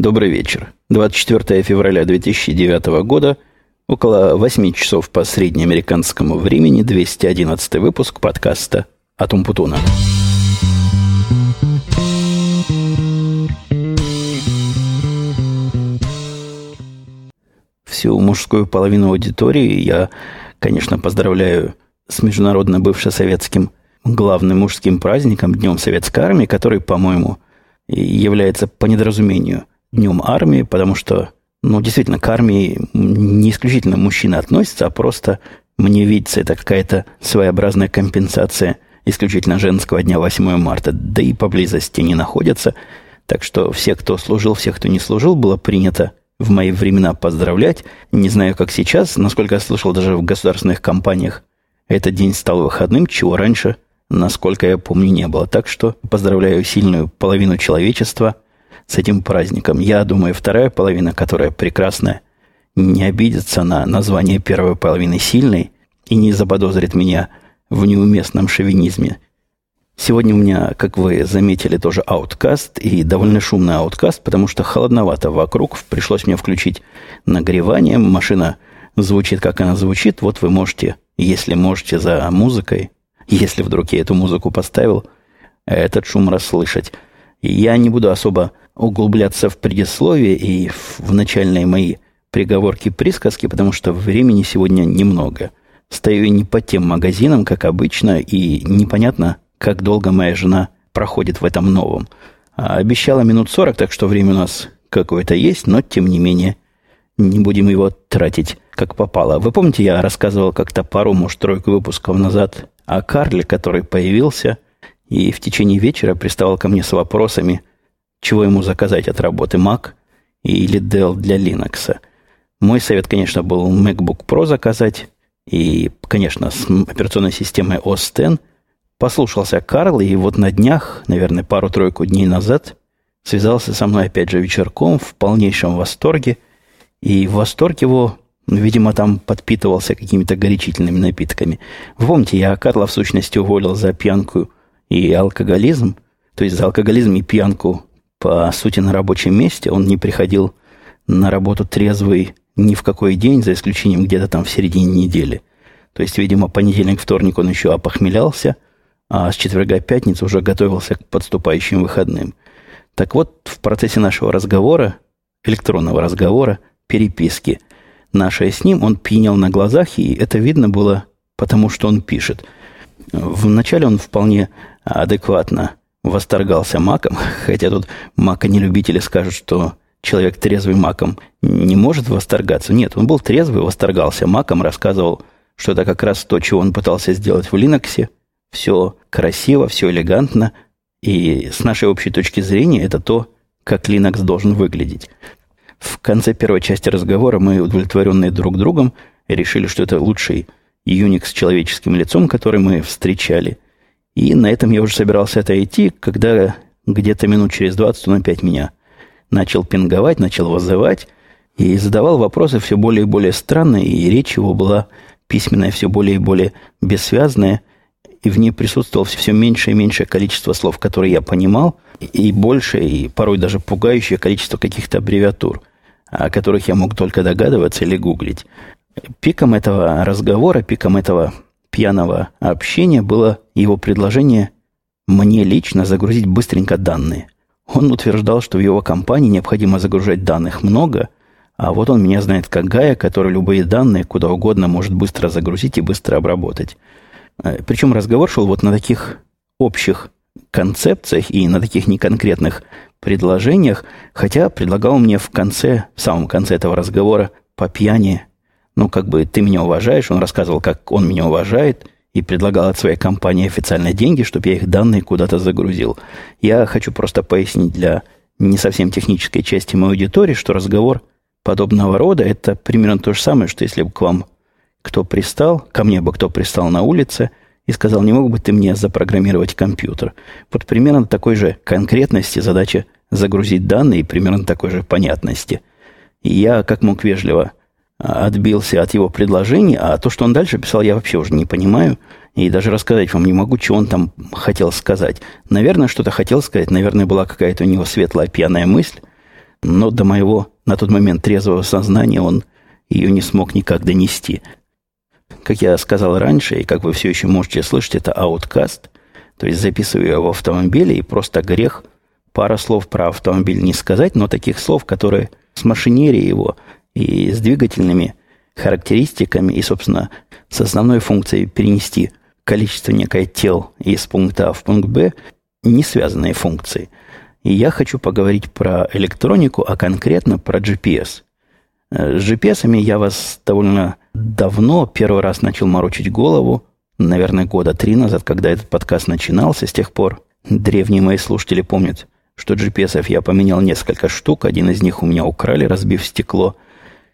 Добрый вечер. 24 февраля 2009 года, около 8 часов по среднеамериканскому времени, 211 выпуск подкаста «Атум Путуна». Всю мужскую половину аудитории я, конечно, поздравляю с международно бывшесоветским главным мужским праздником, Днем Советской Армии, который, по-моему, является по недоразумению Днем Армии, потому что, ну, действительно, к армии не исключительно мужчины относятся, а просто мне видится это какая-то своеобразная компенсация исключительно женского дня 8 марта, да и поблизости не находятся. Так что все, кто служил, все, кто не служил, было принято в мои времена поздравлять. Не знаю, как сейчас, насколько я слышал, даже в государственных компаниях этот день стал выходным, чего раньше – насколько я помню, не было. Так что поздравляю сильную половину человечества с этим праздником. Я думаю, вторая половина, которая прекрасная, не обидится на название первой половины сильной и не заподозрит меня в неуместном шовинизме. Сегодня у меня, как вы заметили, тоже ауткаст и довольно шумный ауткаст, потому что холодновато вокруг. Пришлось мне включить нагревание. Машина звучит, как она звучит. Вот вы можете, если можете, за музыкой если вдруг я эту музыку поставил, этот шум расслышать. Я не буду особо углубляться в предисловие и в начальные мои приговорки-присказки, потому что времени сегодня немного. Стою не по тем магазинам, как обычно, и непонятно, как долго моя жена проходит в этом новом. А обещала минут сорок, так что время у нас какое-то есть, но тем не менее не будем его тратить как попало. Вы помните, я рассказывал как-то пару, может, тройку выпусков назад о Карле, который появился и в течение вечера приставал ко мне с вопросами, чего ему заказать от работы Mac или Dell для Linux. Мой совет, конечно, был MacBook Pro заказать, и, конечно, с операционной системой OS X. Послушался Карл, и вот на днях, наверное, пару-тройку дней назад, связался со мной опять же вечерком в полнейшем восторге. И восторг его Видимо, там подпитывался какими-то горячительными напитками. Вы помните, я Карла в сущности уволил за пьянку и алкоголизм. То есть за алкоголизм и пьянку, по сути, на рабочем месте. Он не приходил на работу трезвый ни в какой день, за исключением где-то там в середине недели. То есть, видимо, понедельник, вторник он еще опохмелялся, а с четверга пятницы уже готовился к подступающим выходным. Так вот, в процессе нашего разговора, электронного разговора, переписки – нашей с ним, он пьянел на глазах, и это видно было потому, что он пишет. Вначале он вполне адекватно восторгался маком, хотя тут мака-нелюбители скажут, что человек трезвый маком не может восторгаться. Нет, он был трезвый, восторгался маком, рассказывал, что это как раз то, чего он пытался сделать в Linux. Все красиво, все элегантно, и с нашей общей точки зрения это то, как Linux должен выглядеть. В конце первой части разговора мы, удовлетворенные друг другом, решили, что это лучший Unix с человеческим лицом, который мы встречали. И на этом я уже собирался отойти, когда где-то минут через 20 он опять меня начал пинговать, начал вызывать и задавал вопросы все более и более странные, и речь его была письменная все более и более бессвязная, и в ней присутствовало все меньше и меньшее количество слов, которые я понимал, и больше, и порой даже пугающее количество каких-то аббревиатур о которых я мог только догадываться или гуглить. Пиком этого разговора, пиком этого пьяного общения было его предложение мне лично загрузить быстренько данные. Он утверждал, что в его компании необходимо загружать данных много, а вот он меня знает как Гая, который любые данные куда угодно может быстро загрузить и быстро обработать. Э, Причем разговор шел вот на таких общих концепциях и на таких неконкретных предложениях, хотя предлагал мне в конце, в самом конце этого разговора по пьяни, ну, как бы ты меня уважаешь, он рассказывал, как он меня уважает, и предлагал от своей компании официально деньги, чтобы я их данные куда-то загрузил. Я хочу просто пояснить для не совсем технической части моей аудитории, что разговор подобного рода – это примерно то же самое, что если бы к вам кто пристал, ко мне бы кто пристал на улице и сказал, не мог бы ты мне запрограммировать компьютер. Вот примерно такой же конкретности задача загрузить данные и примерно такой же понятности. И я, как мог вежливо, отбился от его предложений, а то, что он дальше писал, я вообще уже не понимаю. И даже рассказать вам не могу, что он там хотел сказать. Наверное, что-то хотел сказать, наверное, была какая-то у него светлая пьяная мысль. но до моего на тот момент трезвого сознания он ее не смог никак донести. Как я сказал раньше, и как вы все еще можете слышать, это ауткаст, то есть записываю я в автомобиле, и просто грех пара слов про автомобиль не сказать, но таких слов, которые с машинерией его и с двигательными характеристиками и, собственно, с основной функцией перенести количество некое тел из пункта А в пункт Б, не связанные функции. И я хочу поговорить про электронику, а конкретно про GPS. Э, с GPS я вас довольно давно первый раз начал морочить голову, наверное, года три назад, когда этот подкаст начинался. С тех пор древние мои слушатели помнят, что GPS я поменял несколько штук. Один из них у меня украли, разбив стекло.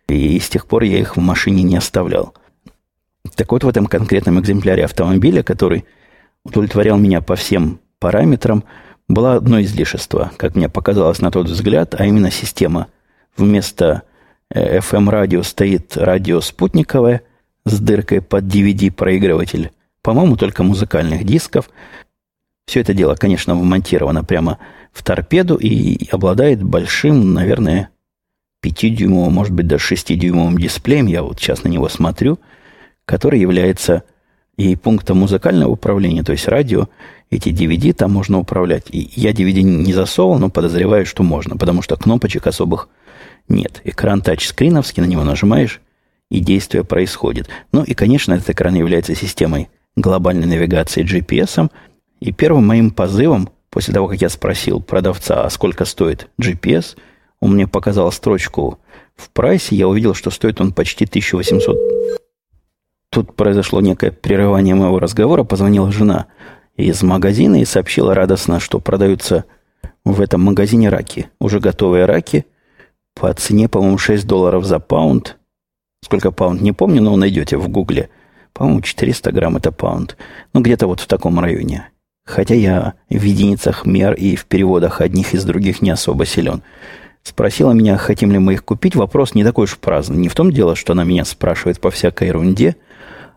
И с тех пор я их в машине не оставлял. Так вот, в этом конкретном экземпляре автомобиля, который удовлетворял меня по всем параметрам, было одно излишество, как мне показалось на тот взгляд, а именно система. Вместо FM-радио э, стоит радио спутниковое с дыркой под DVD-проигрыватель. По-моему, только музыкальных дисков. Все это дело, конечно, вмонтировано прямо в торпеду и обладает большим, наверное, 5-дюймовым, может быть, даже 6-дюймовым дисплеем. Я вот сейчас на него смотрю – который является и пунктом музыкального управления, то есть радио, эти DVD там можно управлять. И я DVD не засовывал, но подозреваю, что можно, потому что кнопочек особых нет. Экран тачскриновский, на него нажимаешь, и действие происходит. Ну и, конечно, этот экран является системой глобальной навигации GPS. И первым моим позывом, после того, как я спросил продавца, а сколько стоит GPS, он мне показал строчку в прайсе, я увидел, что стоит он почти 1800 Тут произошло некое прерывание моего разговора. Позвонила жена из магазина и сообщила радостно, что продаются в этом магазине раки. Уже готовые раки по цене, по-моему, 6 долларов за паунд. Сколько паунд, не помню, но найдете в гугле. По-моему, 400 грамм это паунд. Ну, где-то вот в таком районе. Хотя я в единицах мер и в переводах одних из других не особо силен. Спросила меня, хотим ли мы их купить. Вопрос не такой уж праздный. Не в том дело, что она меня спрашивает по всякой ерунде,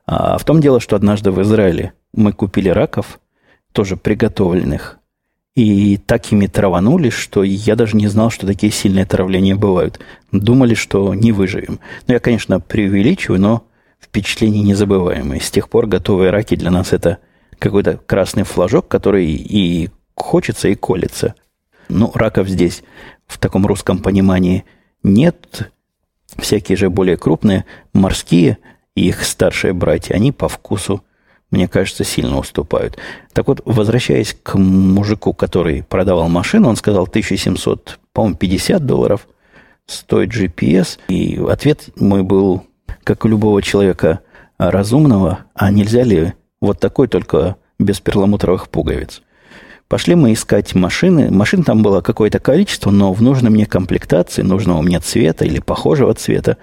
а в том дело, что однажды в Израиле мы купили раков, тоже приготовленных, и так ими траванули, что я даже не знал, что такие сильные травления бывают. Думали, что не выживем. Ну, я, конечно, преувеличиваю, но впечатление незабываемое. С тех пор готовые раки для нас это какой-то красный флажок, который и хочется, и колется. Ну, раков здесь в таком русском понимании нет. Всякие же более крупные, морские – и их старшие братья, они по вкусу, мне кажется, сильно уступают. Так вот, возвращаясь к мужику, который продавал машину, он сказал 1700, по-моему, 50 долларов стоит GPS. И ответ мой был, как у любого человека разумного, а нельзя ли вот такой только без перламутровых пуговиц? Пошли мы искать машины. Машин там было какое-то количество, но в нужной мне комплектации, нужного мне цвета или похожего цвета,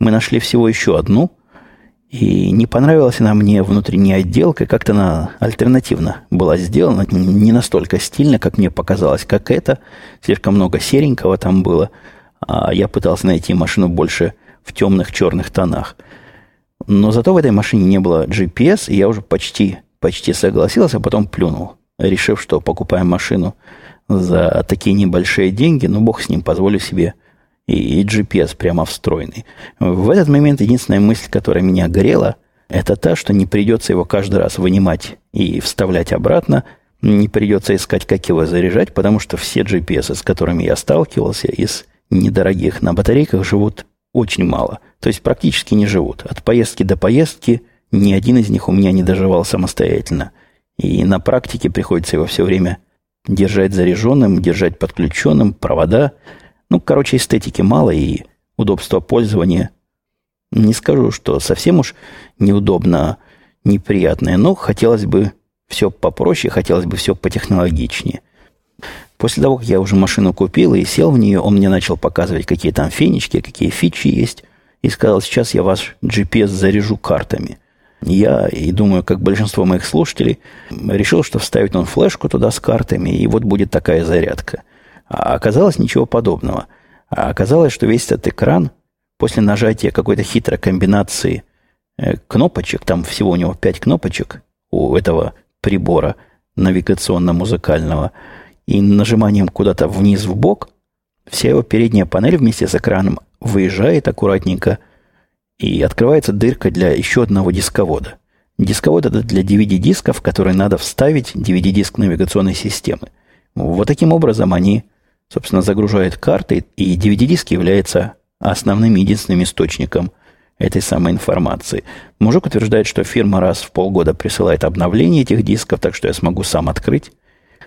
мы нашли всего еще одну – и не понравилась она мне внутренняя отделка, как-то она альтернативно была сделана, не настолько стильно, как мне показалось, как это. Слишком много серенького там было. А я пытался найти машину больше в темных черных тонах. Но зато в этой машине не было GPS, и я уже почти, почти согласился, а потом плюнул, решив, что покупаем машину за такие небольшие деньги, ну, бог с ним, позволю себе и, и GPS прямо встроенный. В этот момент единственная мысль, которая меня горела, это та, что не придется его каждый раз вынимать и вставлять обратно, не придется искать, как его заряжать, потому что все GPS, с которыми я сталкивался, из недорогих на батарейках живут очень мало. То есть практически не живут. От поездки до поездки ни один из них у меня не доживал самостоятельно. И на практике приходится его все время держать заряженным, держать подключенным, провода – ну, короче, эстетики мало и удобства пользования. Не скажу, что совсем уж неудобно, неприятное, но хотелось бы все попроще, хотелось бы все потехнологичнее. После того, как я уже машину купил и сел в нее, он мне начал показывать, какие там фенечки, какие фичи есть. И сказал, сейчас я ваш GPS заряжу картами. Я, и думаю, как большинство моих слушателей, решил, что вставит он флешку туда с картами, и вот будет такая зарядка. А оказалось ничего подобного. А оказалось, что весь этот экран после нажатия какой-то хитрой комбинации э, кнопочек, там всего у него пять кнопочек у этого прибора навигационно-музыкального, и нажиманием куда-то вниз в бок вся его передняя панель вместе с экраном выезжает аккуратненько, и открывается дырка для еще одного дисковода. Дисковод это для DVD-дисков, которые надо вставить DVD-диск навигационной системы. Вот таким образом они, собственно, загружают карты, и DVD-диск является основным единственным источником этой самой информации. Мужик утверждает, что фирма раз в полгода присылает обновление этих дисков, так что я смогу сам открыть.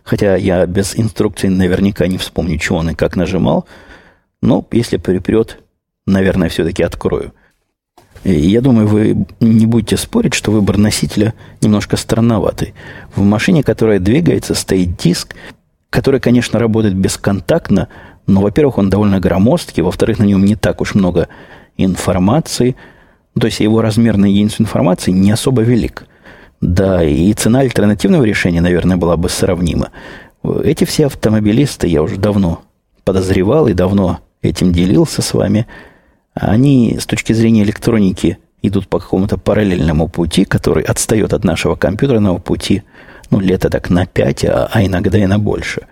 Хотя я без инструкции наверняка не вспомню, чего он и как нажимал. Но если припрет, наверное, все-таки открою. Я думаю, вы не будете спорить, что выбор носителя немножко странноватый. В машине, которая двигается, стоит диск, который, конечно, работает бесконтактно, но, во-первых, он довольно громоздкий, во-вторых, на нем не так уж много информации, то есть его размер на единицу информации не особо велик. Да, и цена альтернативного решения, наверное, была бы сравнима. Эти все автомобилисты, я уже давно подозревал и давно этим делился с вами, они с точки зрения электроники идут по какому-то параллельному пути, который отстает от нашего компьютерного пути, ну, лето так на 5, а, а иногда и на больше.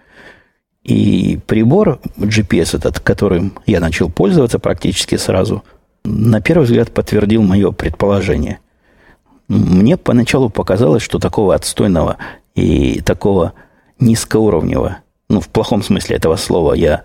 И прибор GPS этот, которым я начал пользоваться практически сразу, на первый взгляд подтвердил мое предположение. Мне поначалу показалось, что такого отстойного и такого низкоуровневого, ну, в плохом смысле этого слова, я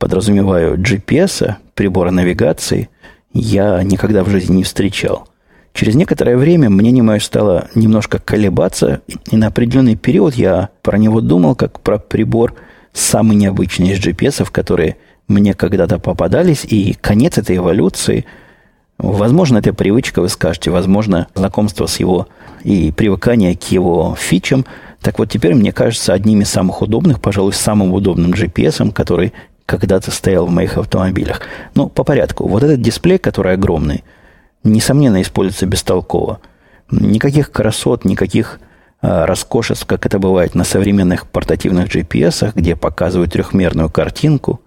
подразумеваю GPS, прибора навигации, я никогда в жизни не встречал. Через некоторое время мнение мое стало немножко колебаться, и на определенный период я про него думал, как про прибор – самый необычный из GPS, которые мне когда-то попадались, и конец этой эволюции, возможно, это привычка, вы скажете, возможно, знакомство с его и привыкание к его фичам. Так вот, теперь, мне кажется, одним из самых удобных, пожалуй, самым удобным GPS, который когда-то стоял в моих автомобилях. Но по порядку. Вот этот дисплей, который огромный, несомненно, используется бестолково. Никаких красот, никаких Э, роскошеств, как это бывает на современных портативных GPS, где показывают трехмерную картинку,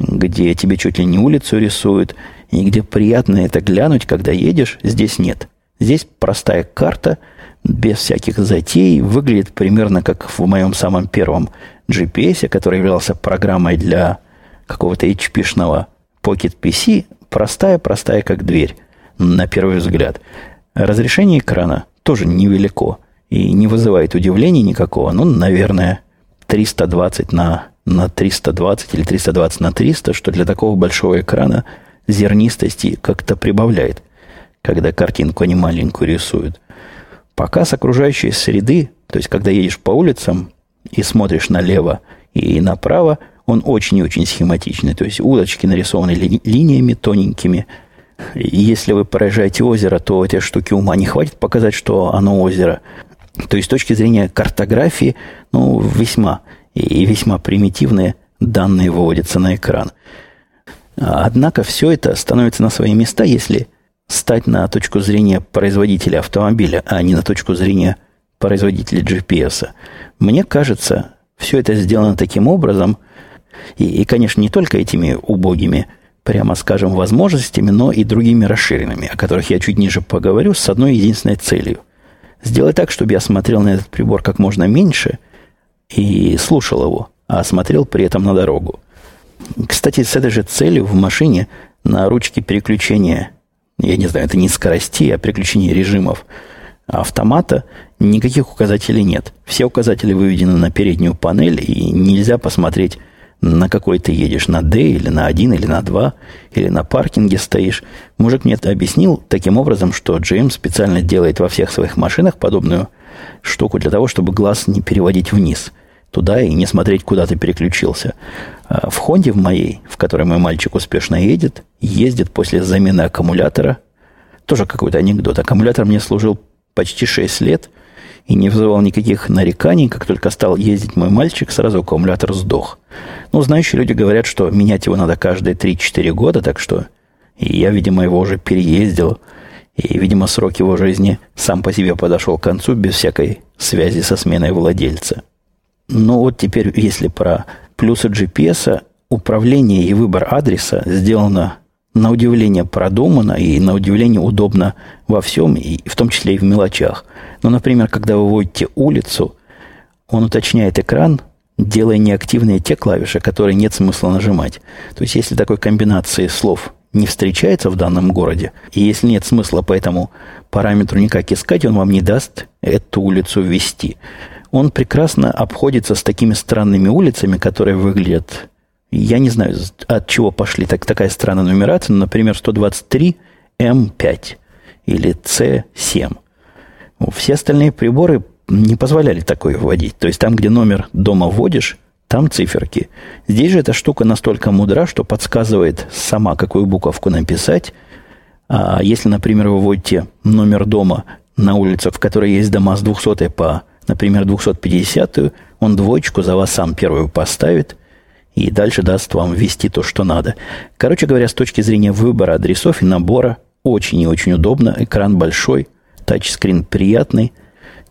где тебе чуть ли не улицу рисуют, и где приятно это глянуть, когда едешь, здесь нет. Здесь простая карта, без всяких затей, выглядит примерно как в моем самом первом GPS, который являлся программой для какого-то HP-шного Pocket PC, простая-простая как дверь, на первый взгляд. Разрешение экрана тоже невелико – и не вызывает удивления никакого. Ну, наверное, 320 на, на 320 или 320 на 300, что для такого большого экрана зернистости как-то прибавляет, когда картинку они маленькую рисуют. Пока с окружающей среды, то есть когда едешь по улицам и смотришь налево и направо, он очень и очень схематичный. То есть удочки нарисованы ли, линиями тоненькими. И если вы проезжаете озеро, то эти штуки ума не хватит показать, что оно озеро. То есть с точки зрения картографии, ну, весьма и весьма примитивные данные выводятся на экран. Однако все это становится на свои места, если стать на точку зрения производителя автомобиля, а не на точку зрения производителя GPS. Мне кажется, все это сделано таким образом, и, и, конечно, не только этими убогими, прямо скажем, возможностями, но и другими расширенными, о которых я чуть ниже поговорю, с одной единственной целью – Сделай так, чтобы я смотрел на этот прибор как можно меньше и слушал его, а смотрел при этом на дорогу. Кстати, с этой же целью в машине на ручке переключения, я не знаю, это не скоростей, а переключения режимов автомата никаких указателей нет. Все указатели выведены на переднюю панель, и нельзя посмотреть на какой ты едешь, на D или на 1 или на 2, или на паркинге стоишь. Мужик мне это объяснил таким образом, что GM специально делает во всех своих машинах подобную штуку для того, чтобы глаз не переводить вниз туда и не смотреть, куда ты переключился. А в Хонде в моей, в которой мой мальчик успешно едет, ездит после замены аккумулятора. Тоже какой-то анекдот. Аккумулятор мне служил почти 6 лет и не вызывал никаких нареканий. Как только стал ездить мой мальчик, сразу аккумулятор сдох. Ну, знающие люди говорят, что менять его надо каждые 3-4 года, так что и я, видимо, его уже переездил. И, видимо, срок его жизни сам по себе подошел к концу без всякой связи со сменой владельца. Ну вот теперь, если про плюсы GPS, управление и выбор адреса сделано на удивление продумано и на удивление удобно во всем, и в том числе и в мелочах. Ну, например, когда вы вводите улицу, он уточняет экран, делая неактивные те клавиши, которые нет смысла нажимать. То есть, если такой комбинации слов не встречается в данном городе, и если нет смысла по этому параметру никак искать, он вам не даст эту улицу ввести. Он прекрасно обходится с такими странными улицами, которые выглядят... Я не знаю, от чего пошли так, такая странная нумерация. Например, 123 М5 или С7. Все остальные приборы не позволяли такое вводить. То есть там, где номер дома вводишь, там циферки. Здесь же эта штука настолько мудра, что подсказывает сама, какую буковку написать. А если, например, вы вводите номер дома на улицах, в которой есть дома с 200 по, например, 250, он двоечку за вас сам первую поставит и дальше даст вам ввести то, что надо. Короче говоря, с точки зрения выбора адресов и набора, очень и очень удобно. Экран большой, тачскрин приятный.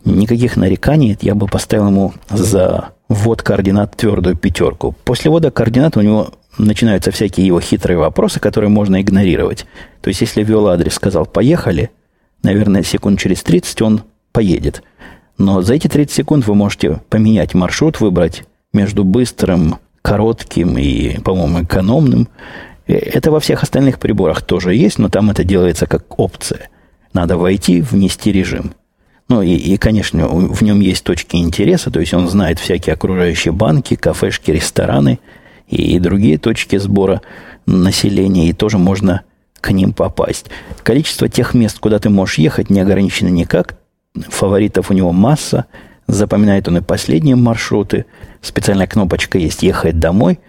Никаких нареканий. Я бы поставил ему за ввод координат твердую пятерку. После ввода координат у него начинаются всякие его хитрые вопросы, которые можно игнорировать. То есть, если ввел адрес, сказал «поехали», наверное, секунд через 30 он поедет. Но за эти 30 секунд вы можете поменять маршрут, выбрать между быстрым, коротким и, по-моему, экономным. Э, это во всех остальных приборах тоже есть, но там это делается как опция. Надо войти, внести режим. Ну и, и, конечно, в нем есть точки интереса, то есть он знает всякие окружающие банки, кафешки, рестораны и, и другие точки сбора населения, и тоже можно к ним попасть. Количество тех мест, куда ты можешь ехать, не ограничено никак. Фаворитов у него масса. Запоминает он и последние маршруты. Специальная кнопочка есть «Ехать домой».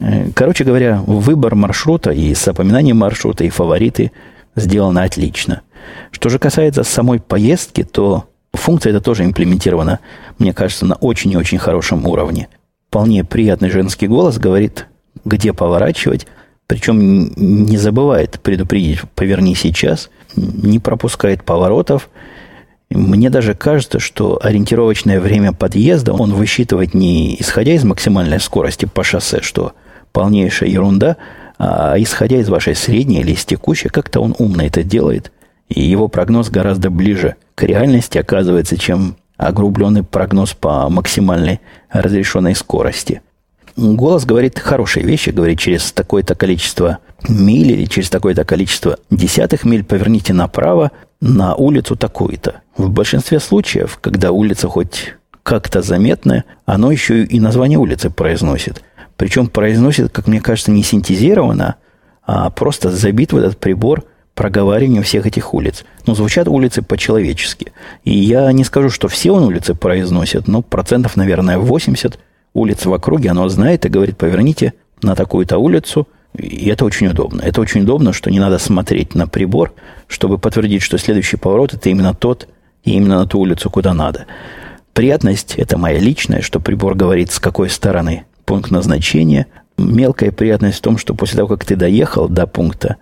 Э, короче говоря, выбор маршрута и запоминание маршрута, и фавориты сделано отлично – что же касается самой поездки, то функция эта тоже имплементирована, мне кажется, на очень и очень хорошем уровне. Вполне приятный женский голос говорит, где поворачивать, причем не забывает предупредить «поверни сейчас», не пропускает поворотов. Мне даже кажется, что ориентировочное время подъезда он высчитывает не исходя из максимальной скорости по шоссе, что полнейшая ерунда, а исходя из вашей средней или из текущей, как-то он умно это делает – и его прогноз гораздо ближе к реальности оказывается, чем огрубленный прогноз по максимальной разрешенной скорости. Голос говорит хорошие вещи, говорит, через такое-то количество миль или через такое-то количество десятых миль поверните направо на улицу такую-то. В большинстве случаев, когда улица хоть как-то заметная, оно еще и название улицы произносит. Причем произносит, как мне кажется, не синтезированно, а просто забит в этот прибор – проговариванию всех этих улиц. Но звучат улицы по-человечески. И я не скажу, что все он улицы произносит, но процентов, наверное, 80 улиц в округе оно знает и говорит, поверните на такую-то улицу. И это очень удобно. Это очень удобно, что не надо смотреть на прибор, чтобы подтвердить, что следующий поворот это именно тот и именно на ту улицу, куда надо. Приятность – это моя личная, что прибор говорит, с какой стороны пункт назначения. Мелкая приятность в том, что после того, как ты доехал до пункта,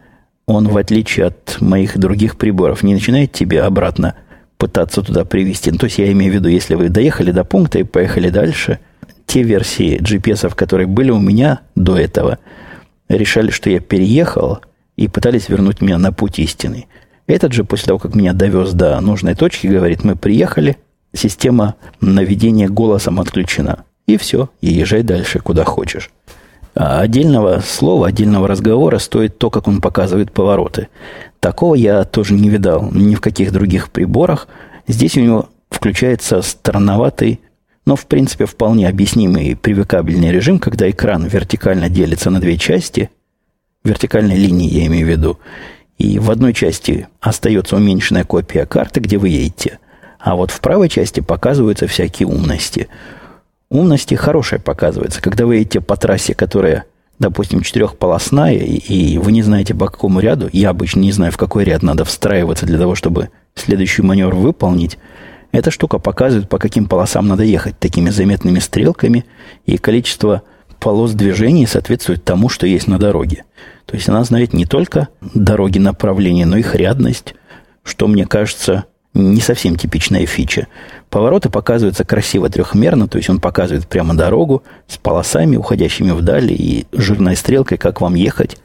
он, в отличие от моих других приборов, не начинает тебе обратно пытаться туда привести. Ну, то есть я имею в виду, если вы доехали до пункта и поехали дальше, те версии GPS, которые были у меня до этого, решали, что я переехал и пытались вернуть меня на путь истины. Этот же, после того, как меня довез до нужной точки, говорит, мы приехали, система наведения голосом отключена. И все, и езжай дальше, куда хочешь. А отдельного слова, отдельного разговора стоит то, как он показывает повороты. Такого я тоже не видал ни в каких других приборах. Здесь у него включается странноватый, но в принципе вполне объяснимый и привыкабельный режим, когда экран вертикально делится на две части, вертикальной линии я имею в виду, и в одной части остается уменьшенная копия карты, где вы едете, а вот в правой части показываются всякие умности – умности хорошая показывается. Когда вы едете по трассе, которая, допустим, четырехполосная, и, вы не знаете, по какому ряду, я обычно не знаю, в какой ряд надо встраиваться для того, чтобы следующий маневр выполнить, эта штука показывает, по каким полосам надо ехать, такими заметными стрелками, и количество полос движения соответствует тому, что есть на дороге. То есть она знает не только дороги направления, но и их рядность, что, мне кажется, не совсем типичная фича. Повороты показываются красиво трехмерно, то есть он показывает прямо дорогу с полосами, уходящими вдали, и жирной стрелкой, как вам ехать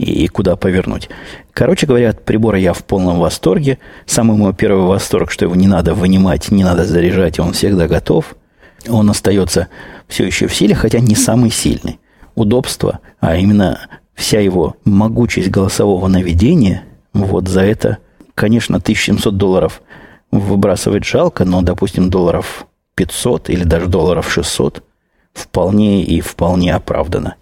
и куда повернуть. Короче говоря, от прибора я в полном восторге. Самый мой первый восторг, что его не надо вынимать, не надо заряжать, он всегда готов. он остается все еще в силе, хотя не самый сильный. Удобство, а именно вся его могучесть голосового наведения, вот за это, конечно, 1700 долларов выбрасывать жалко, но, допустим, долларов 500 или даже долларов 600 вполне и вполне оправдано.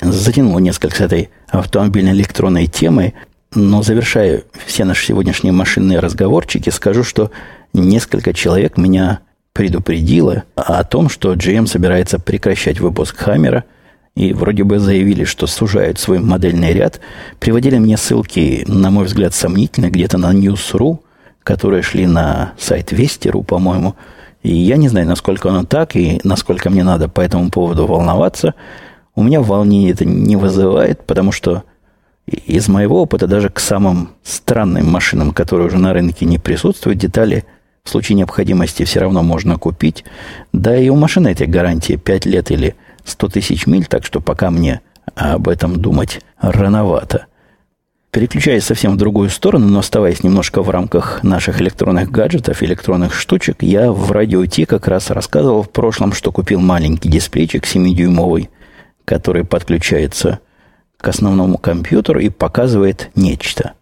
Затянуло несколько с этой автомобильной электронной темой, но завершая все наши сегодняшние машинные разговорчики, скажу, что несколько человек меня предупредило о том, что GM собирается прекращать выпуск Хаммера, и вроде бы заявили, что сужают свой модельный ряд, приводили мне ссылки, на мой взгляд, сомнительные, где-то на News.ru, которые шли на сайт Вести.ру, по-моему. И я не знаю, насколько оно так и насколько мне надо по этому поводу волноваться. У меня волнение это не вызывает, потому что из моего опыта даже к самым странным машинам, которые уже на рынке не присутствуют, детали в случае необходимости все равно можно купить. Да и у машины эти гарантии 5 лет или 100 тысяч миль, так что пока мне об этом думать рановато. Переключаясь совсем в другую сторону, но оставаясь немножко в рамках наших электронных гаджетов, электронных штучек, я в радио Ти как раз рассказывал в прошлом, что купил маленький дисплейчик 7-дюймовый, который подключается к основному компьютеру и показывает нечто.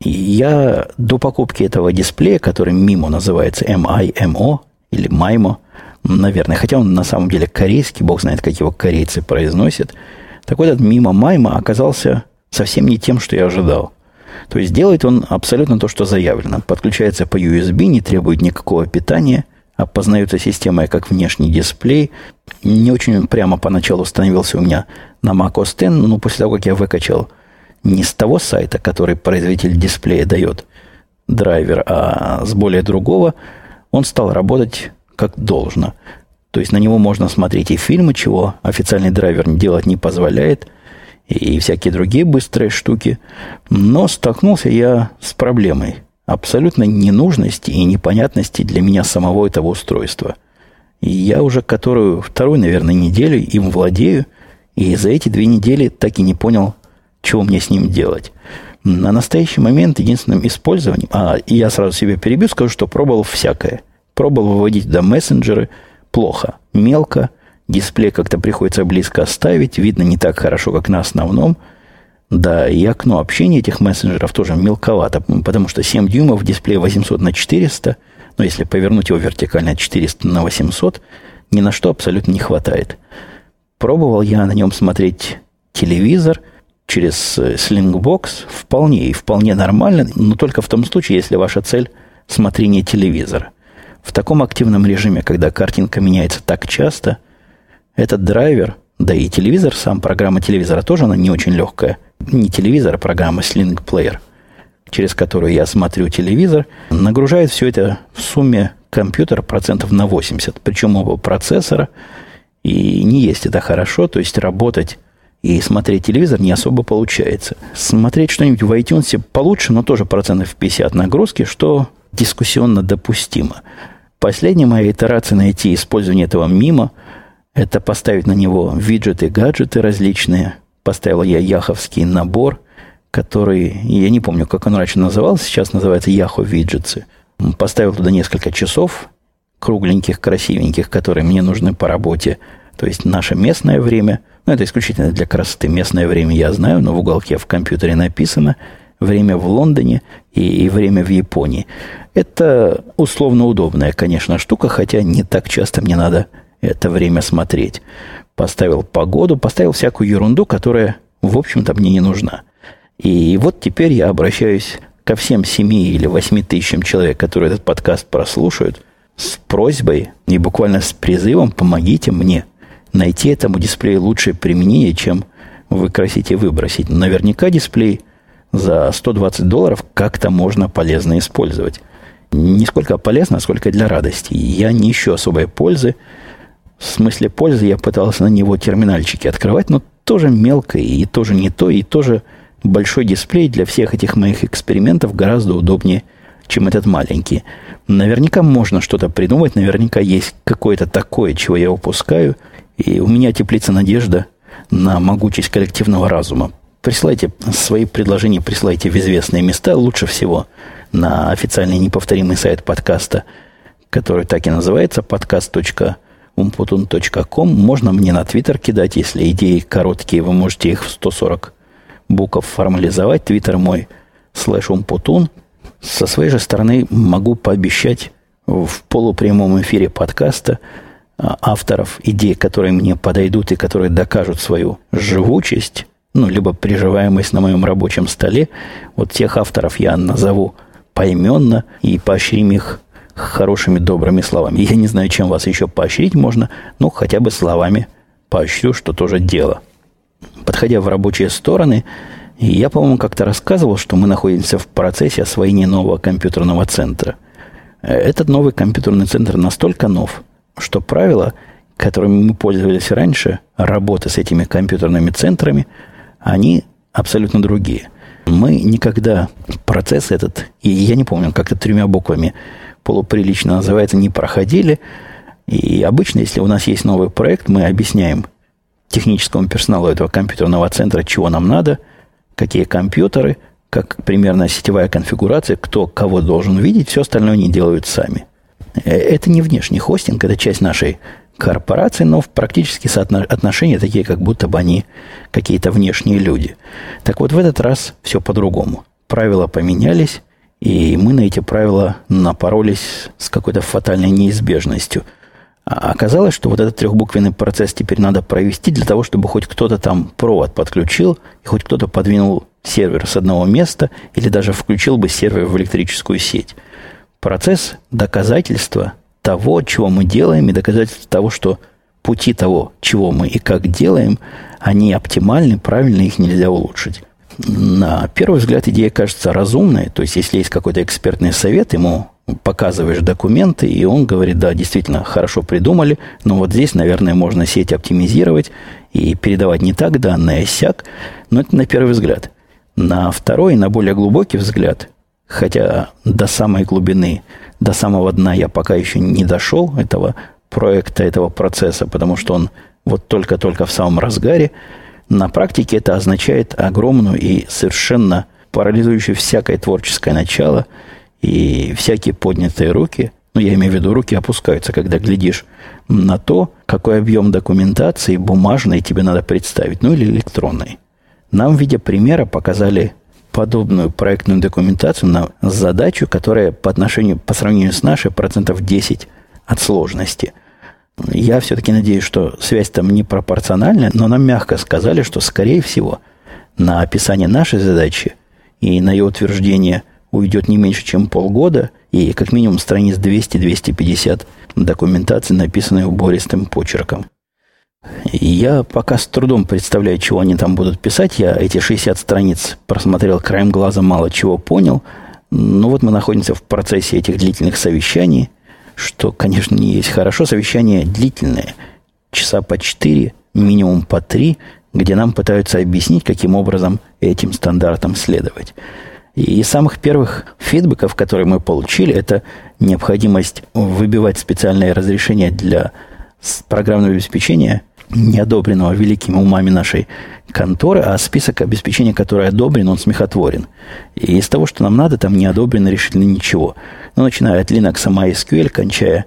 Я до покупки этого дисплея, который мимо называется MIMO или MIMO, наверное, хотя он на самом деле корейский, бог знает, как его корейцы произносят, так вот этот мимо Майма оказался совсем не тем, что я ожидал. То есть делает он абсолютно то, что заявлено. Подключается по USB, не требует никакого питания, опознается системой как внешний дисплей. Не очень прямо поначалу становился у меня на Mac OS X, но после того, как я выкачал не с того сайта, который производитель дисплея дает драйвер, а с более другого, он стал работать как должно. То есть на него можно смотреть и фильмы, чего официальный драйвер делать не позволяет, и всякие другие быстрые штуки. Но столкнулся я с проблемой абсолютной ненужности и непонятности для меня самого этого устройства. И я уже которую вторую, наверное, неделю им владею, и за эти две недели так и не понял, чего мне с ним делать. На настоящий момент единственным использованием, а я сразу себе перебью, скажу, что пробовал всякое. Пробовал выводить до мессенджеры, плохо, мелко, дисплей как-то приходится близко оставить, видно не так хорошо, как на основном. Да, и окно общения этих мессенджеров тоже мелковато, потому что 7 дюймов дисплей 800 на 400, но если повернуть его вертикально 400 на 800, ни на что абсолютно не хватает. Пробовал я на нем смотреть телевизор через э, Slingbox вполне и вполне нормально, но только в том случае, если ваша цель – смотрение телевизора. В таком активном режиме, когда картинка меняется так часто, этот драйвер, да и телевизор, сам программа телевизора тоже она не очень легкая. Не телевизор, а программа Sling Player, через которую я смотрю телевизор, нагружает все это в сумме компьютер процентов на 80. Причем оба процессора – и не есть это хорошо, то есть работать и смотреть телевизор не особо получается. Смотреть что-нибудь в iTunes получше, но тоже процентов 50 нагрузки, что дискуссионно допустимо. Последняя моя итерация найти использование этого мимо – это поставить на него виджеты, гаджеты различные. Поставил я яховский набор, который, я не помню, как он раньше назывался, сейчас называется Yahoo Виджеты. Поставил туда несколько часов, кругленьких, красивеньких, которые мне нужны по работе. То есть наше местное время, ну это исключительно для красоты. Местное время я знаю, но в уголке в компьютере написано время в Лондоне и, и время в Японии. Это условно удобная, конечно, штука, хотя не так часто мне надо это время смотреть. Поставил погоду, поставил всякую ерунду, которая, в общем-то, мне не нужна. И вот теперь я обращаюсь ко всем семи или восьми тысячам человек, которые этот подкаст прослушают, с просьбой и буквально с призывом «помогите мне найти этому дисплею лучшее применение, чем выкрасить и выбросить». Наверняка дисплей за 120 долларов как-то можно полезно использовать. Не сколько полезно, сколько для радости. Я не ищу особой пользы. В смысле пользы я пытался на него терминальчики открывать, но тоже мелко, и тоже не то, и тоже большой дисплей для всех этих моих экспериментов гораздо удобнее, чем этот маленький. Наверняка можно что-то придумать, наверняка есть какое-то такое, чего я упускаю, и у меня теплится надежда на могучесть коллективного разума. Присылайте свои предложения, присылайте в известные места, лучше всего на официальный неповторимый сайт подкаста который так и называется, подкаст.umputun.com. Можно мне на Твиттер кидать, если идеи короткие, вы можете их в 140 букв формализовать. Твиттер мой слэш умпутун. Со своей же стороны могу пообещать в полупрямом эфире подкаста а, авторов идей, которые мне подойдут и которые докажут свою живучесть, ну, либо приживаемость на моем рабочем столе. Вот тех авторов я назову поименно и поощрим их хорошими, добрыми словами. Я не знаю, чем вас еще поощрить можно, но хотя бы словами поощрю, что тоже дело. Подходя в рабочие стороны, я, по-моему, как-то рассказывал, что мы находимся в процессе освоения нового компьютерного центра. Этот новый компьютерный центр настолько нов, что правила, которыми мы пользовались раньше, работы с этими компьютерными центрами, они абсолютно другие. Мы никогда процесс этот, и я не помню, как-то тремя буквами полуприлично называется, не проходили. И обычно, если у нас есть новый проект, мы объясняем техническому персоналу этого компьютерного центра, чего нам надо, какие компьютеры, как примерно сетевая конфигурация, кто кого должен видеть, все остальное они делают сами. Э, это не внешний хостинг, это часть нашей корпорации, но в практически отношения такие, как будто бы они какие-то внешние люди. Так вот, в этот раз все по-другому. Правила поменялись, и мы на эти правила напоролись с какой-то фатальной неизбежностью. А оказалось, что вот этот трехбуквенный процесс теперь надо провести для того, чтобы хоть кто-то там провод подключил, и хоть кто-то подвинул сервер с одного места, или даже включил бы сервер в электрическую сеть. Процесс доказательства того, чего мы делаем, и доказательства того, что пути того, чего мы и как делаем, они оптимальны, правильно, их нельзя улучшить на первый взгляд идея кажется разумной. То есть, если есть какой-то экспертный совет, ему показываешь документы, и он говорит, да, действительно, хорошо придумали, но вот здесь, наверное, можно сеть оптимизировать и передавать не так данные, а сяк. Но это на первый взгляд. На второй, на более глубокий взгляд, хотя до самой глубины, до самого дна я пока еще не дошел этого проекта, этого процесса, потому что он вот только-только в самом разгаре, на практике это означает огромную и совершенно парализующую всякое творческое начало и всякие поднятые руки, ну, я имею в виду, руки опускаются, когда глядишь на то, какой объем документации бумажной тебе надо представить, ну, или электронной. Нам в виде примера показали подобную проектную документацию на задачу, которая по отношению, по сравнению с нашей, процентов 10 от сложности – я все-таки надеюсь, что связь там не пропорциональная, но нам мягко сказали, что, скорее всего, на описание нашей задачи и на ее утверждение уйдет не меньше, чем полгода, и как минимум страниц 200-250 документации, написанной убористым почерком. Я пока с трудом представляю, чего они там будут писать. Я эти 60 страниц просмотрел краем глаза, мало чего понял. Но вот мы находимся в процессе этих длительных совещаний что, конечно, не есть хорошо. Совещание длительное, часа по четыре, минимум по три, где нам пытаются объяснить, каким образом этим стандартам следовать. И из самых первых фидбэков, которые мы получили, это необходимость выбивать специальное разрешение для программного обеспечения, не одобренного великими умами нашей конторы, а список обеспечения, который одобрен, он смехотворен. И из того, что нам надо, там не одобрено решительно ничего. Ну, начиная от Linux, MySQL, кончая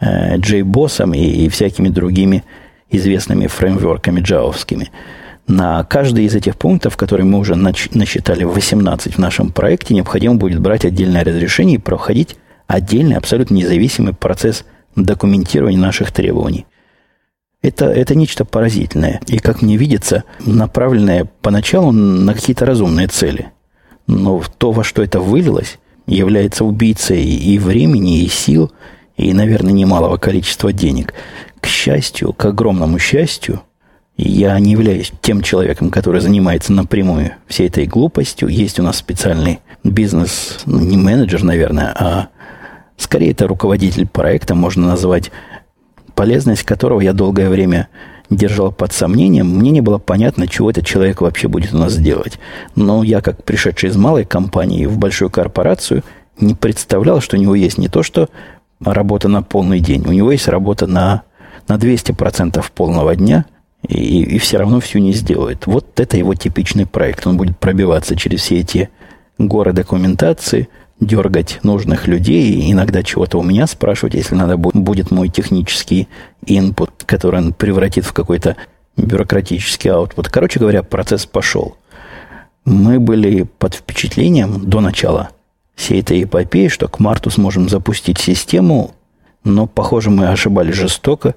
э, JBoss и, и всякими другими известными фреймворками джавовскими. На каждый из этих пунктов, которые мы уже нач- насчитали 18 в нашем проекте, необходимо будет брать отдельное разрешение и проходить отдельный, абсолютно независимый процесс документирования наших требований – это, это нечто поразительное. И, как мне видится, направленное поначалу на какие-то разумные цели. Но то, во что это вылилось, является убийцей и времени, и сил, и, наверное, немалого количества денег. К счастью, к огромному счастью, я не являюсь тем человеком, который занимается напрямую всей этой глупостью. Есть у нас специальный бизнес, ну, не менеджер, наверное, а скорее это руководитель проекта, можно назвать полезность которого я долгое время держал под сомнением, мне не было понятно, чего этот человек вообще будет у нас делать. Но я, как пришедший из малой компании в большую корпорацию, не представлял, что у него есть не то, что работа на полный день, у него есть работа на, на 200% полного дня, и, и все равно всю не сделает. Вот это его типичный проект. Он будет пробиваться через все эти горы документации, дергать нужных людей, иногда чего-то у меня спрашивать, если надо будет мой технический инпут, который он превратит в какой-то бюрократический аутпут. Короче говоря, процесс пошел. Мы были под впечатлением до начала всей этой эпопеи, что к марту сможем запустить систему, но, похоже, мы ошибались жестоко.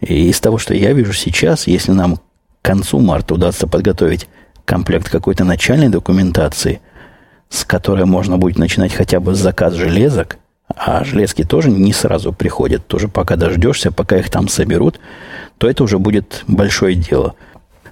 И из того, что я вижу сейчас, если нам к концу марта удастся подготовить комплект какой-то начальной документации, с которой можно будет начинать хотя бы заказ железок, а железки тоже не сразу приходят, тоже пока дождешься, пока их там соберут, то это уже будет большое дело.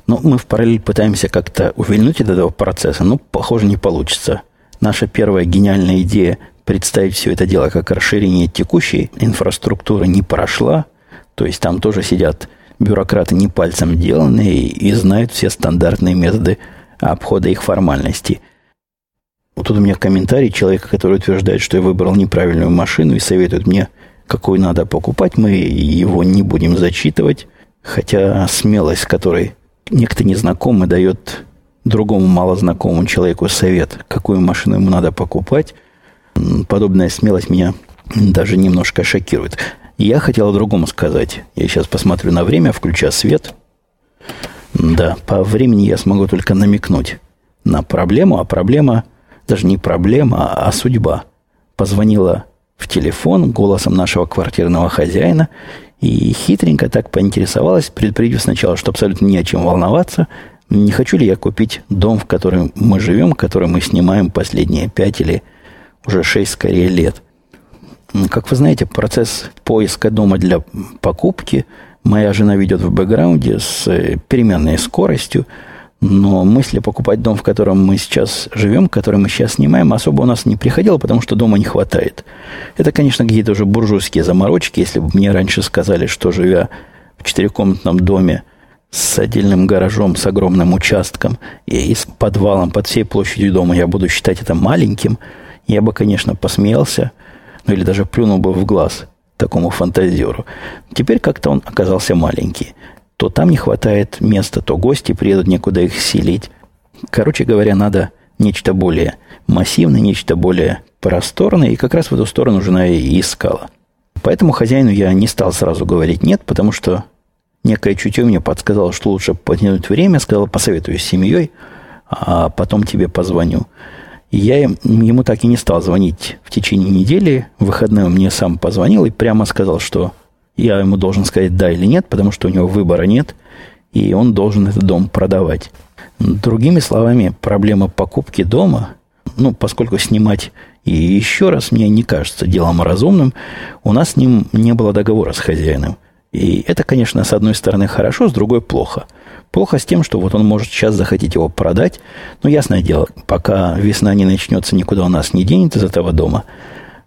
Но мы в параллель пытаемся как-то увильнуть от этого процесса, но, похоже, не получится. Наша первая гениальная идея представить все это дело как расширение текущей инфраструктуры не прошла, то есть там тоже сидят бюрократы не пальцем деланные и знают все стандартные методы обхода их формальностей. Вот тут у меня комментарий человека, который утверждает, что я выбрал неправильную машину и советует мне, какую надо покупать. Мы его не будем зачитывать, хотя смелость, которой некто незнакомый дает другому малознакомому человеку совет, какую машину ему надо покупать, подобная смелость меня даже немножко шокирует. Я хотел о другом сказать. Я сейчас посмотрю на время, включа свет. Да, по времени я смогу только намекнуть на проблему, а проблема даже не проблема, а судьба. Позвонила в телефон голосом нашего квартирного хозяина и хитренько так поинтересовалась, предупредив сначала, что абсолютно не о чем волноваться, не хочу ли я купить дом, в котором мы живем, который мы снимаем последние пять или уже шесть скорее лет. Как вы знаете, процесс поиска дома для покупки моя жена ведет в бэкграунде с э, переменной скоростью, но мысли покупать дом, в котором мы сейчас живем, который мы сейчас снимаем, особо у нас не приходило, потому что дома не хватает. Это, конечно, какие-то уже буржуйские заморочки. Если бы мне раньше сказали, что живя в четырехкомнатном доме с отдельным гаражом, с огромным участком и с подвалом под всей площадью дома, я буду считать это маленьким, я бы, конечно, посмеялся – ну или даже плюнул бы в глаз такому фантазеру. Теперь как-то он оказался маленький. То там не хватает места, то гости приедут некуда их селить. Короче говоря, надо нечто более массивное, нечто более просторное, и как раз в эту сторону жена и искала. Поэтому хозяину я не стал сразу говорить нет, потому что некое чутье мне подсказало, что лучше потянуть время, сказал, посоветуюсь с семьей, а потом тебе позвоню. И я ему так и не стал звонить в течение недели. В выходные он мне сам позвонил и прямо сказал, что я ему должен сказать да или нет, потому что у него выбора нет, и он должен этот дом продавать. Другими словами, проблема покупки дома, ну, поскольку снимать и еще раз мне не кажется делом разумным, у нас с ним не было договора с хозяином. И это, конечно, с одной стороны хорошо, с другой плохо – Плохо с тем, что вот он может сейчас захотеть его продать. Но ясное дело, пока весна не начнется, никуда у нас не денет из этого дома.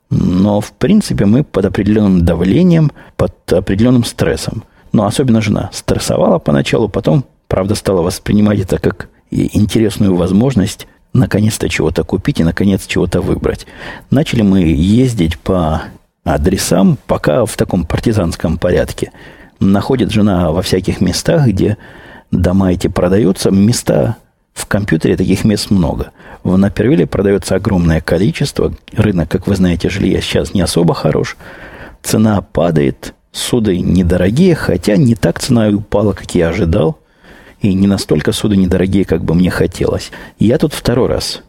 Но, в принципе, мы под определенным давлением, под определенным стрессом. Но особенно жена стрессовала поначалу, потом, правда, стала воспринимать это как интересную возможность наконец-то чего-то купить и, наконец, чего-то выбрать. Начали мы ездить по адресам, пока в таком партизанском порядке. Находит жена во всяких местах, где дома эти продаются, места в компьютере таких мест много. В Напервиле продается огромное количество. Рынок, как вы знаете, жилья сейчас не особо хорош. Цена падает, суды недорогие, хотя не так цена и упала, как я ожидал. И не настолько суды недорогие, как бы мне хотелось. Я тут второй раз,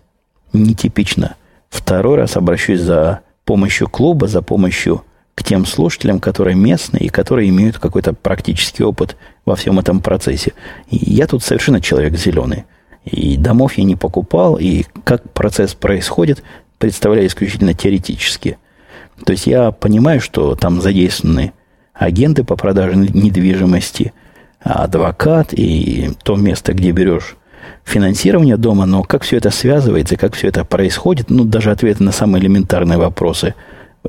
нетипично, второй раз обращусь за помощью клуба, за помощью к тем слушателям, которые местные и которые имеют какой-то практический опыт во всем этом процессе. И я тут совершенно человек зеленый. И домов я не покупал, и как процесс происходит, представляю исключительно теоретически. То есть я понимаю, что там задействованы агенты по продаже недвижимости, адвокат и то место, где берешь финансирование дома, но как все это связывается, как все это происходит, ну, даже ответы на самые элементарные вопросы.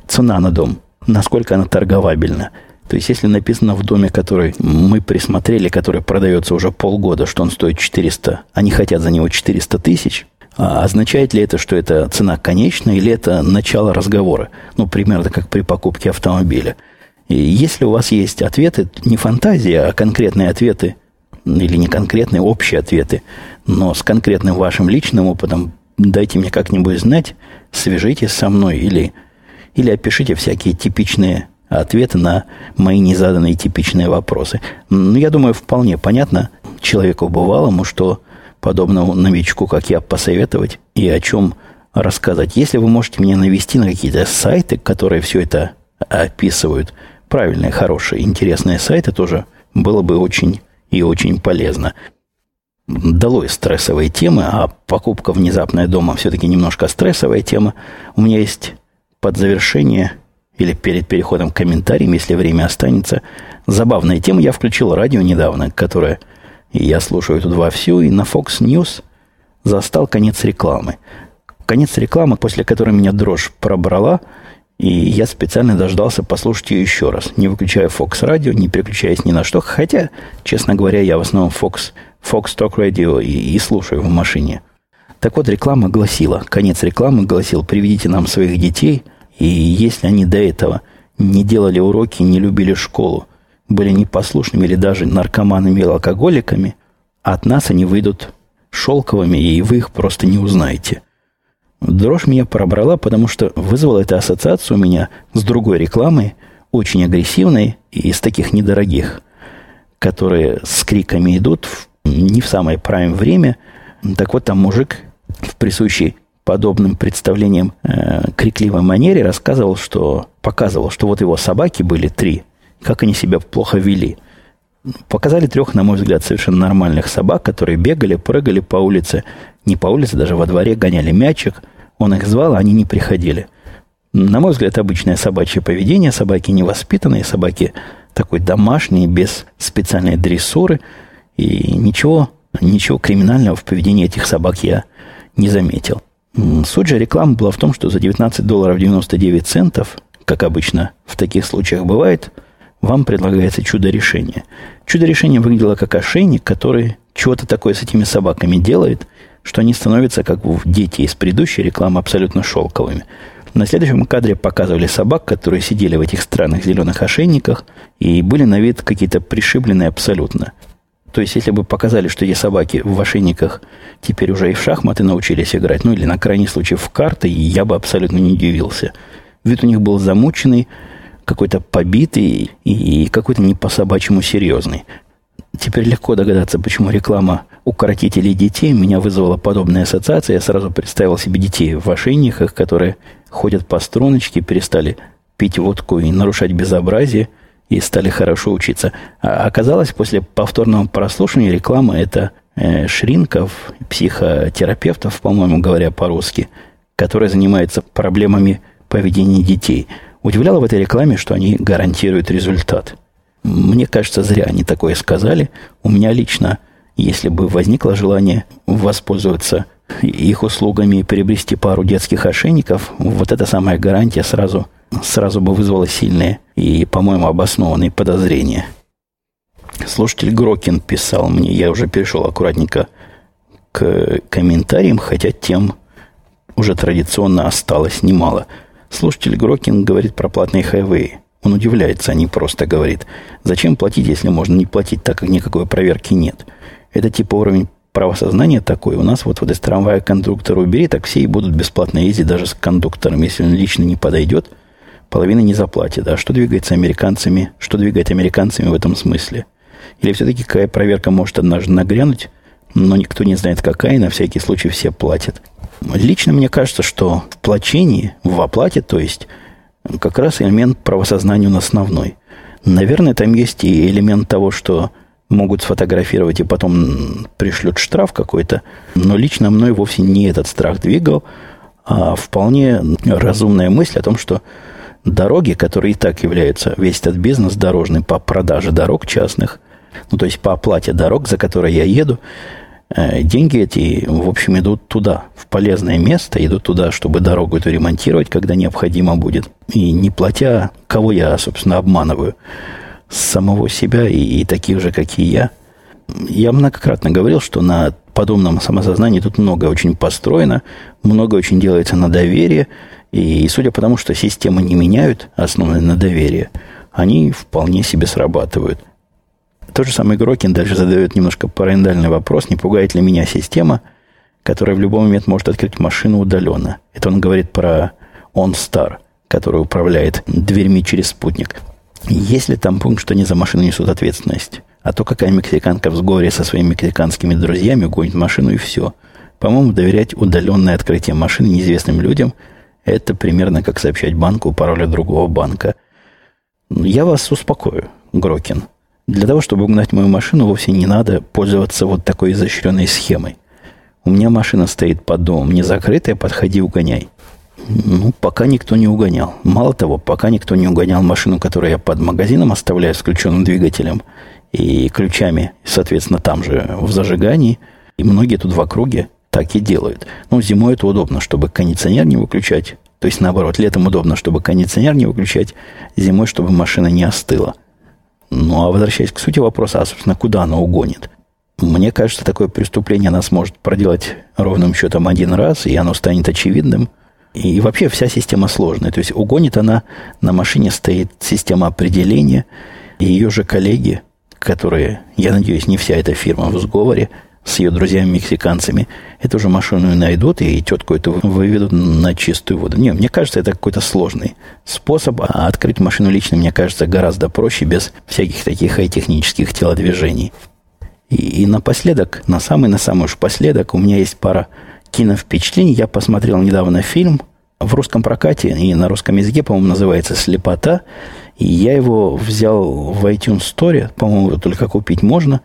Цена на дом – насколько она торговабельна. То есть, если написано в доме, который мы присмотрели, который продается уже полгода, что он стоит 400, они хотят за него 400 тысяч, а означает ли это, что это цена конечная или это начало разговора? Ну, примерно как при покупке автомобиля. И если у вас есть ответы, не фантазия, а конкретные ответы, или не конкретные, общие ответы, но с конкретным вашим личным опытом, дайте мне как-нибудь знать, свяжитесь со мной или, или опишите всякие типичные ответы на мои незаданные типичные вопросы. Ну, я думаю, вполне понятно человеку бывалому, что подобному новичку, как я, посоветовать и о чем рассказать. Если вы можете меня навести на какие-то сайты, которые все это описывают, правильные, хорошие, интересные сайты тоже было бы очень и очень полезно. Долой стрессовые темы, а покупка внезапная дома все-таки немножко стрессовая тема. У меня есть под завершение или перед переходом к комментариям, если время останется, забавная тема. Я включил радио недавно, которое я слушаю тут вовсю, и на Fox News застал конец рекламы. Конец рекламы, после которой меня дрожь пробрала, и я специально дождался послушать ее еще раз, не выключая Fox радио, не переключаясь ни на что. Хотя, честно говоря, я в основном Fox, Fox Talk Radio и, и слушаю в машине. Так вот, реклама гласила, конец рекламы гласил, приведите нам своих детей – и если они до этого не делали уроки, не любили школу, были непослушными или даже наркоманами или алкоголиками, от нас они выйдут шелковыми, и вы их просто не узнаете. Дрожь меня пробрала, потому что вызвала эта ассоциацию у меня с другой рекламой, очень агрессивной и из таких недорогих, которые с криками идут в, не в самое прайм время. Так вот, там мужик в присущей подобным представлением э, крикливой манере рассказывал, что показывал, что вот его собаки были три, как они себя плохо вели. Показали трех, на мой взгляд, совершенно нормальных собак, которые бегали, прыгали по улице, не по улице, даже во дворе гоняли мячик. Он их звал, а они не приходили. На мой взгляд, обычное собачье поведение, собаки невоспитанные, собаки такой домашние, без специальной дрессуры. И ничего, ничего криминального в поведении этих собак я не заметил. Суть же рекламы была в том, что за 19 долларов 99 центов, как обычно в таких случаях бывает, вам предлагается чудо-решение. Чудо-решение выглядело как ошейник, который чего-то такое с этими собаками делает, что они становятся, как дети из предыдущей рекламы, абсолютно шелковыми. На следующем кадре показывали собак, которые сидели в этих странных зеленых ошейниках и были на вид какие-то пришибленные абсолютно. То есть, если бы показали, что эти собаки в ошейниках теперь уже и в шахматы научились играть, ну или на крайний случай в карты, я бы абсолютно не удивился. Вид у них был замученный, какой-то побитый и какой-то не по-собачьему серьезный. Теперь легко догадаться, почему реклама укоротителей детей меня вызвала подобная ассоциация. Я сразу представил себе детей в ошейниках, которые ходят по струночке, перестали пить водку и нарушать безобразие – и стали хорошо учиться. А оказалось, после повторного прослушивания рекламы это э, шринков, психотерапевтов, по-моему, говоря по-русски, которые занимаются проблемами поведения детей. Удивляло в этой рекламе, что они гарантируют результат. Мне кажется, зря они такое сказали. У меня лично, если бы возникло желание воспользоваться их услугами и приобрести пару детских ошейников, вот эта самая гарантия сразу – сразу бы вызвало сильные и, по-моему, обоснованные подозрения. Слушатель Грокин писал мне, я уже перешел аккуратненько к комментариям, хотя тем уже традиционно осталось немало. Слушатель Грокин говорит про платные хайвеи. Он удивляется, а не просто говорит. Зачем платить, если можно не платить, так как никакой проверки нет? Это типа уровень правосознания такой. У нас вот, вот из трамвая кондуктора убери, так все и будут бесплатно ездить даже с кондуктором. Если он лично не подойдет, половина не заплатит. А что двигается американцами? Что двигает американцами в этом смысле? Или все-таки какая проверка может однажды нагрянуть, но никто не знает какая, и на всякий случай все платят. Лично мне кажется, что в плачении, в оплате, то есть, как раз элемент правосознания он основной. Наверное, там есть и элемент того, что могут сфотографировать и потом пришлют штраф какой-то. Но лично мной вовсе не этот страх двигал, а вполне разумная мысль о том, что дороги, которые и так являются весь этот бизнес дорожный по продаже дорог частных, ну, то есть по оплате дорог, за которые я еду, э, деньги эти, в общем, идут туда, в полезное место, идут туда, чтобы дорогу эту ремонтировать, когда необходимо будет. И не платя, кого я, собственно, обманываю? Самого себя и, и таких же, как и я. Я многократно говорил, что на подобном самосознании тут много очень построено, много очень делается на доверие – и судя по тому, что системы не меняют, основанные на доверии, они вполне себе срабатывают. Тот же самый Грокин дальше задает немножко параноидальный вопрос, не пугает ли меня система, которая в любой момент может открыть машину удаленно. Это он говорит про OnStar, который управляет дверьми через спутник. Есть ли там пункт, что они за машину несут ответственность? А то какая мексиканка в сговоре со своими мексиканскими друзьями гонит машину и все. По-моему, доверять удаленное открытие машины неизвестным людям – это примерно как сообщать банку пароля другого банка. Я вас успокою, Грокин. Для того, чтобы угнать мою машину, вовсе не надо пользоваться вот такой изощренной схемой. У меня машина стоит под домом, не закрытая, подходи, угоняй. Ну, пока никто не угонял. Мало того, пока никто не угонял машину, которую я под магазином оставляю с включенным двигателем и ключами, соответственно, там же в зажигании. И многие тут в округе так и делают. Ну, зимой это удобно, чтобы кондиционер не выключать. То есть, наоборот, летом удобно, чтобы кондиционер не выключать, зимой, чтобы машина не остыла. Ну, а возвращаясь к сути вопроса, а, собственно, куда она угонит? Мне кажется, такое преступление она сможет проделать ровным счетом один раз, и оно станет очевидным. И вообще вся система сложная. То есть угонит она, на машине стоит система определения, и ее же коллеги, которые, я надеюсь, не вся эта фирма в сговоре с ее друзьями-мексиканцами, эту же машину найдут и тетку эту выведут на чистую воду. Не, мне кажется, это какой-то сложный способ. А открыть машину лично, мне кажется, гораздо проще, без всяких таких технических телодвижений. И, и напоследок, на самый, на самый уж последок, у меня есть пара киновпечатлений. Я посмотрел недавно фильм в русском прокате и на русском языке, по-моему, называется «Слепота». Я его взял в iTunes Store, по-моему, только купить можно,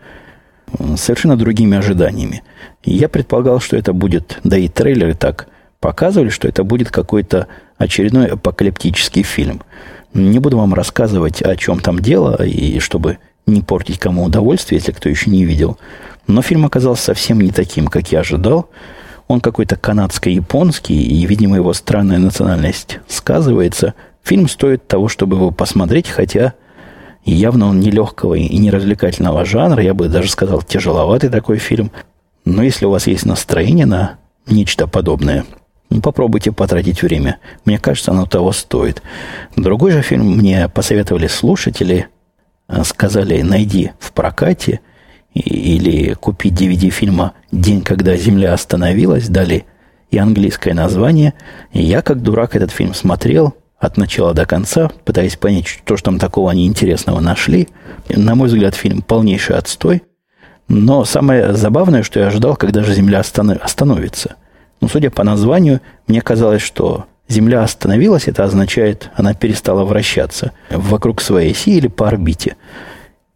совершенно другими ожиданиями. Я предполагал, что это будет, да и трейлеры так показывали, что это будет какой-то очередной апокалиптический фильм. Не буду вам рассказывать, о чем там дело, и чтобы не портить кому удовольствие, если кто еще не видел. Но фильм оказался совсем не таким, как я ожидал. Он какой-то канадско-японский, и, видимо, его странная национальность сказывается. Фильм стоит того, чтобы его посмотреть, хотя явно он не легкого и не развлекательного жанра, я бы даже сказал, тяжеловатый такой фильм. Но если у вас есть настроение на нечто подобное, ну, попробуйте потратить время. Мне кажется, оно того стоит. Другой же фильм мне посоветовали слушатели, а, сказали, найди в прокате – или купить DVD фильма «День, когда Земля остановилась», дали и английское название. И я, как дурак, этот фильм смотрел от начала до конца, пытаясь понять, что же там такого они интересного нашли. На мой взгляд, фильм полнейший отстой. Но самое забавное, что я ожидал, когда же Земля остановится. Ну, судя по названию, мне казалось, что Земля остановилась, это означает, она перестала вращаться вокруг своей оси или по орбите.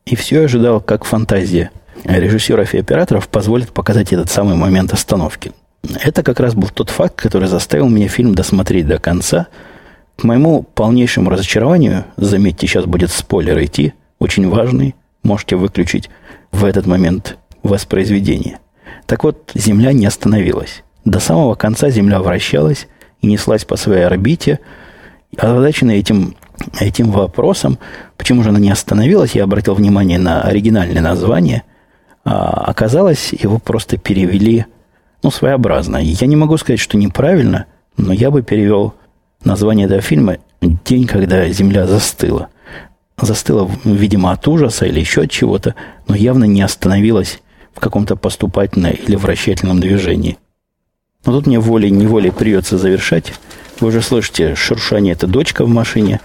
И все ожидал, как фантазия режиссеров и операторов позволит показать этот самый момент остановки. Это как раз был тот факт, который заставил меня фильм досмотреть до конца. К моему полнейшему разочарованию, заметьте, сейчас будет спойлер идти, очень важный, можете выключить в этот момент воспроизведение. Так вот, Земля не остановилась. До самого конца Земля вращалась и неслась по своей орбите. Озадаченный этим, этим вопросом, почему же она не остановилась, я обратил внимание на оригинальное название – а оказалось, его просто перевели, ну, своеобразно. Я не могу сказать, что неправильно, но я бы перевел название этого фильма «День, когда Земля застыла». Застыла, видимо, от ужаса или еще от чего-то, но явно не остановилась в каком-то поступательном или вращательном движении. Но тут мне волей-неволей придется завершать. Вы уже слышите шуршание, это дочка в машине.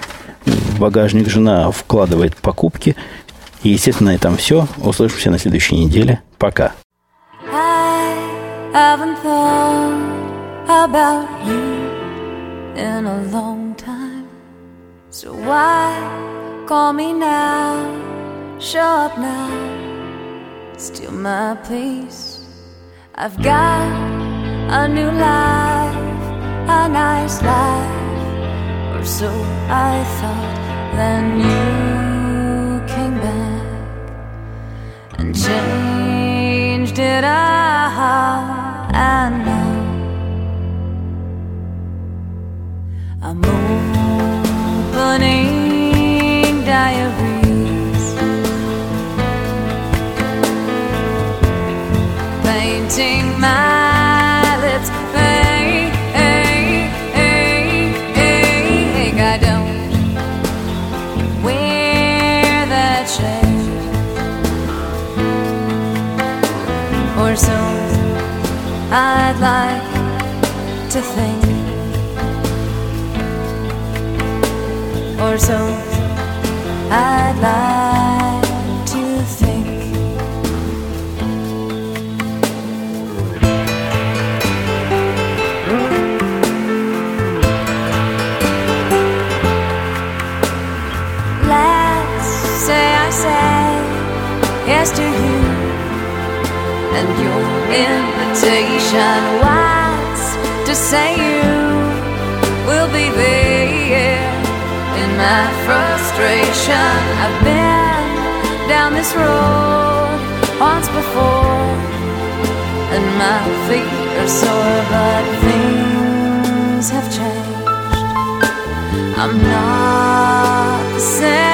В багажник жена вкладывает покупки. И, естественно, на этом все. Услышимся на следующей неделе. Пока. about you in a long time. So why call me now? Show up now, steal my peace. I've got a new life, a nice life, or so I thought. Then you came back and changed it all. morning diaries, painting my lips. Hey, hey, hey, I don't wear that or so I'd like to think. Or so I'd like to think. Let's say I say yes to you and your invitation. What's to say my frustration? I've been down this road once before, and my feet are sore, but things have changed. I'm not the same,